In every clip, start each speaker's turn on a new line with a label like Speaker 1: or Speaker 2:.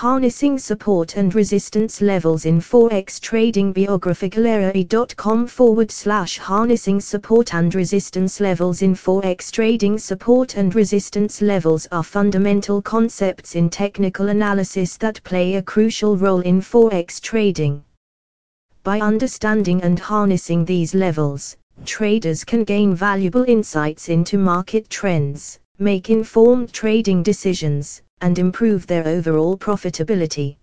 Speaker 1: Harnessing support and resistance levels in Forex trading biographygallery.com forward slash harnessing support and resistance levels in Forex trading support and resistance levels are fundamental concepts in technical analysis that play a crucial role in Forex trading. By understanding and harnessing these levels, traders can gain valuable insights into market trends, make informed trading decisions, and improve their overall profitability.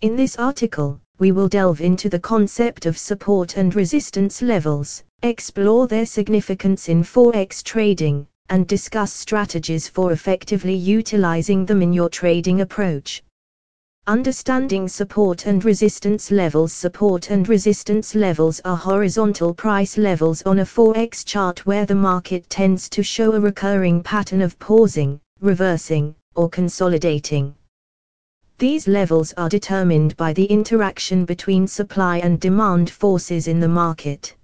Speaker 1: In this article, we will delve into the concept of support and resistance levels, explore their significance in Forex trading, and discuss strategies for effectively utilizing them in your trading approach. Understanding support and resistance levels Support and resistance levels are horizontal price levels on a Forex chart where the market tends to show a recurring pattern of pausing, reversing, or consolidating. These levels are determined by the interaction between supply and demand forces in the market.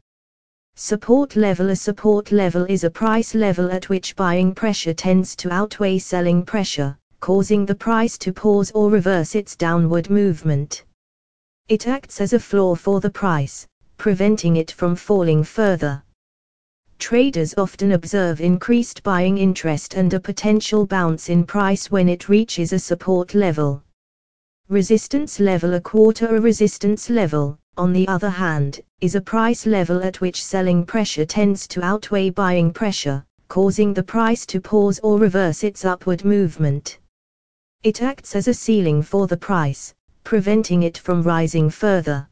Speaker 1: Support level A support level is a price level at which buying pressure tends to outweigh selling pressure, causing the price to pause or reverse its downward movement. It acts as a floor for the price, preventing it from falling further. Traders often observe increased buying interest and a potential bounce in price when it reaches a support level. Resistance level A quarter a resistance level, on the other hand, is a price level at which selling pressure tends to outweigh buying pressure, causing the price to pause or reverse its upward movement. It acts as a ceiling for the price, preventing it from rising further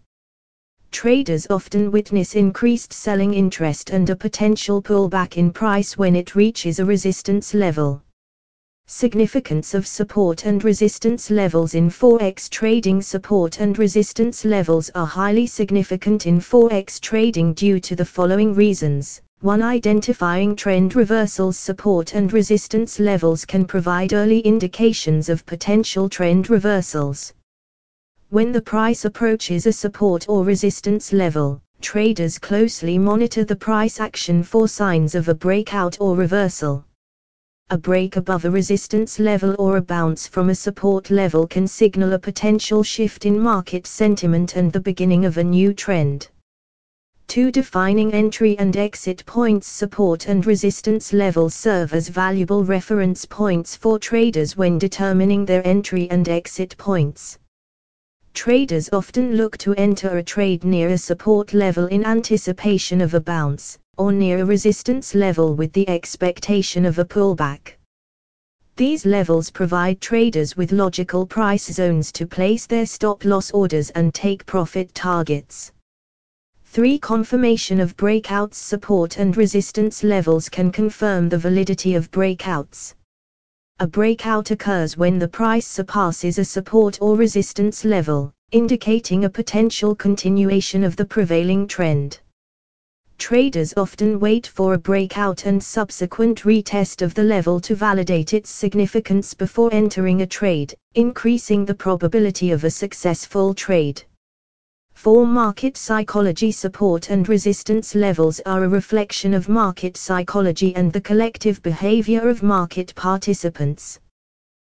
Speaker 1: traders often witness increased selling interest and a potential pullback in price when it reaches a resistance level. Significance of support and resistance levels in Forex trading Support and resistance levels are highly significant in Forex trading due to the following reasons. 1. Identifying trend reversals Support and resistance levels can provide early indications of potential trend reversals. When the price approaches a support or resistance level, traders closely monitor the price action for signs of a breakout or reversal. A break above a resistance level or a bounce from a support level can signal a potential shift in market sentiment and the beginning of a new trend. 2. Defining entry and exit points Support and resistance levels serve as valuable reference points for traders when determining their entry and exit points. Traders often look to enter a trade near a support level in anticipation of a bounce, or near a resistance level with the expectation of a pullback. These levels provide traders with logical price zones to place their stop loss orders and take profit targets. 3. Confirmation of breakouts Support and resistance levels can confirm the validity of breakouts. A breakout occurs when the price surpasses a support or resistance level, indicating a potential continuation of the prevailing trend. Traders often wait for a breakout and subsequent retest of the level to validate its significance before entering a trade, increasing the probability of a successful trade. For market psychology support and resistance levels are a reflection of market psychology and the collective behavior of market participants.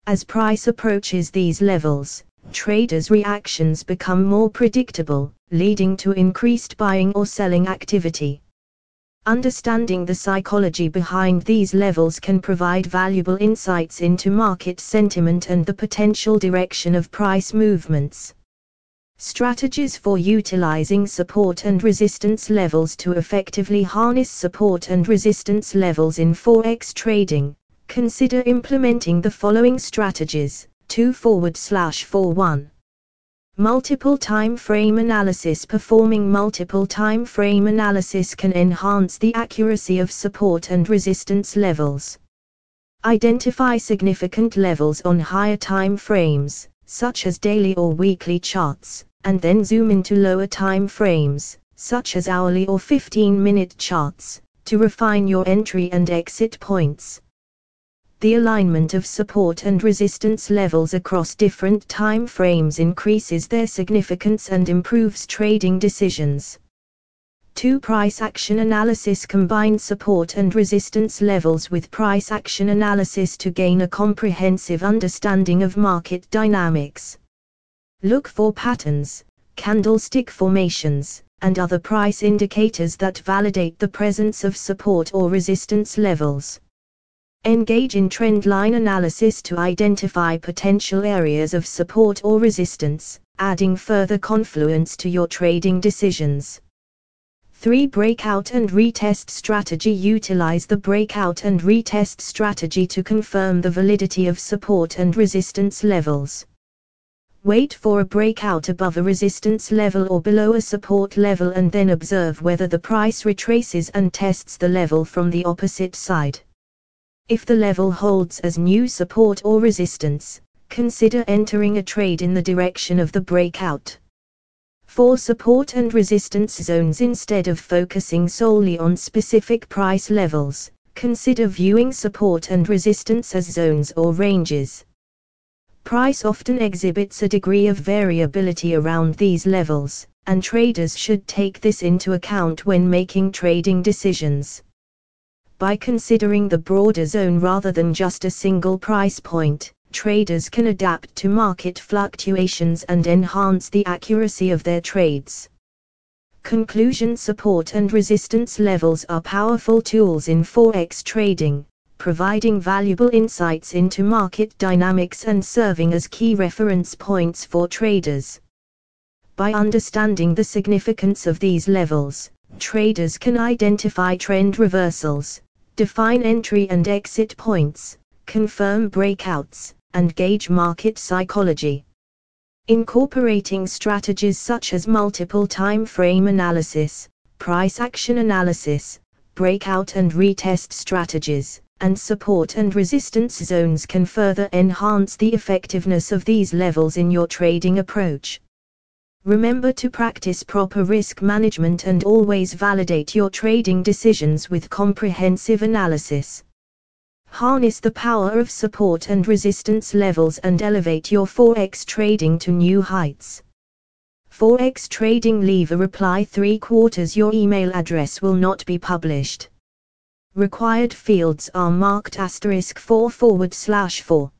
Speaker 1: As price approaches these levels, traders' reactions become more predictable, leading to increased buying or selling activity. Understanding the psychology behind these levels can provide valuable insights into market sentiment and the potential direction of price movements. Strategies for utilizing support and resistance levels to effectively harness support and resistance levels in Forex trading. Consider implementing the following strategies 2 forward slash 4 1. Multiple time frame analysis Performing multiple time frame analysis can enhance the accuracy of support and resistance levels. Identify significant levels on higher time frames, such as daily or weekly charts, and then zoom into lower time frames, such as hourly or 15 minute charts, to refine your entry and exit points. The alignment of support and resistance levels across different time frames increases their significance and improves trading decisions. 2. Price action analysis combine support and resistance levels with price action analysis to gain a comprehensive understanding of market dynamics. Look for patterns, candlestick formations, and other price indicators that validate the presence of support or resistance levels. Engage in trendline analysis to identify potential areas of support or resistance, adding further confluence to your trading decisions. 3. Breakout and retest strategy Utilize the breakout and retest strategy to confirm the validity of support and resistance levels. Wait for a breakout above a resistance level or below a support level and then observe whether the price retraces and tests the level from the opposite side. If the level holds as new support or resistance, consider entering a trade in the direction of the breakout. For support and resistance zones instead of focusing solely on specific price levels, consider viewing support and resistance as zones or ranges. Price often exhibits a degree of variability around these levels, and traders should take this into account when making trading decisions by considering the broader zone rather than just a single price point, traders can adapt to market fluctuations and enhance the accuracy of their trades. Conclusion support and resistance levels are powerful tools in forex trading, providing valuable insights into market dynamics and serving as key reference points for traders. By understanding the significance of these levels, traders can identify trend reversals, define entry and exit points, confirm breakouts, and gauge market psychology. Incorporating strategies such as multiple time frame analysis, price action analysis, breakout and retest strategies, and support and resistance zones can further enhance the effectiveness of these levels in your trading approach. Remember to practice proper risk management and always validate your trading decisions with comprehensive analysis. Harness the power of support and resistance levels and elevate your Forex trading to new heights. Forex trading leave a reply 3 quarters your email address will not be published. Required fields are marked asterisk 4 forward slash 4.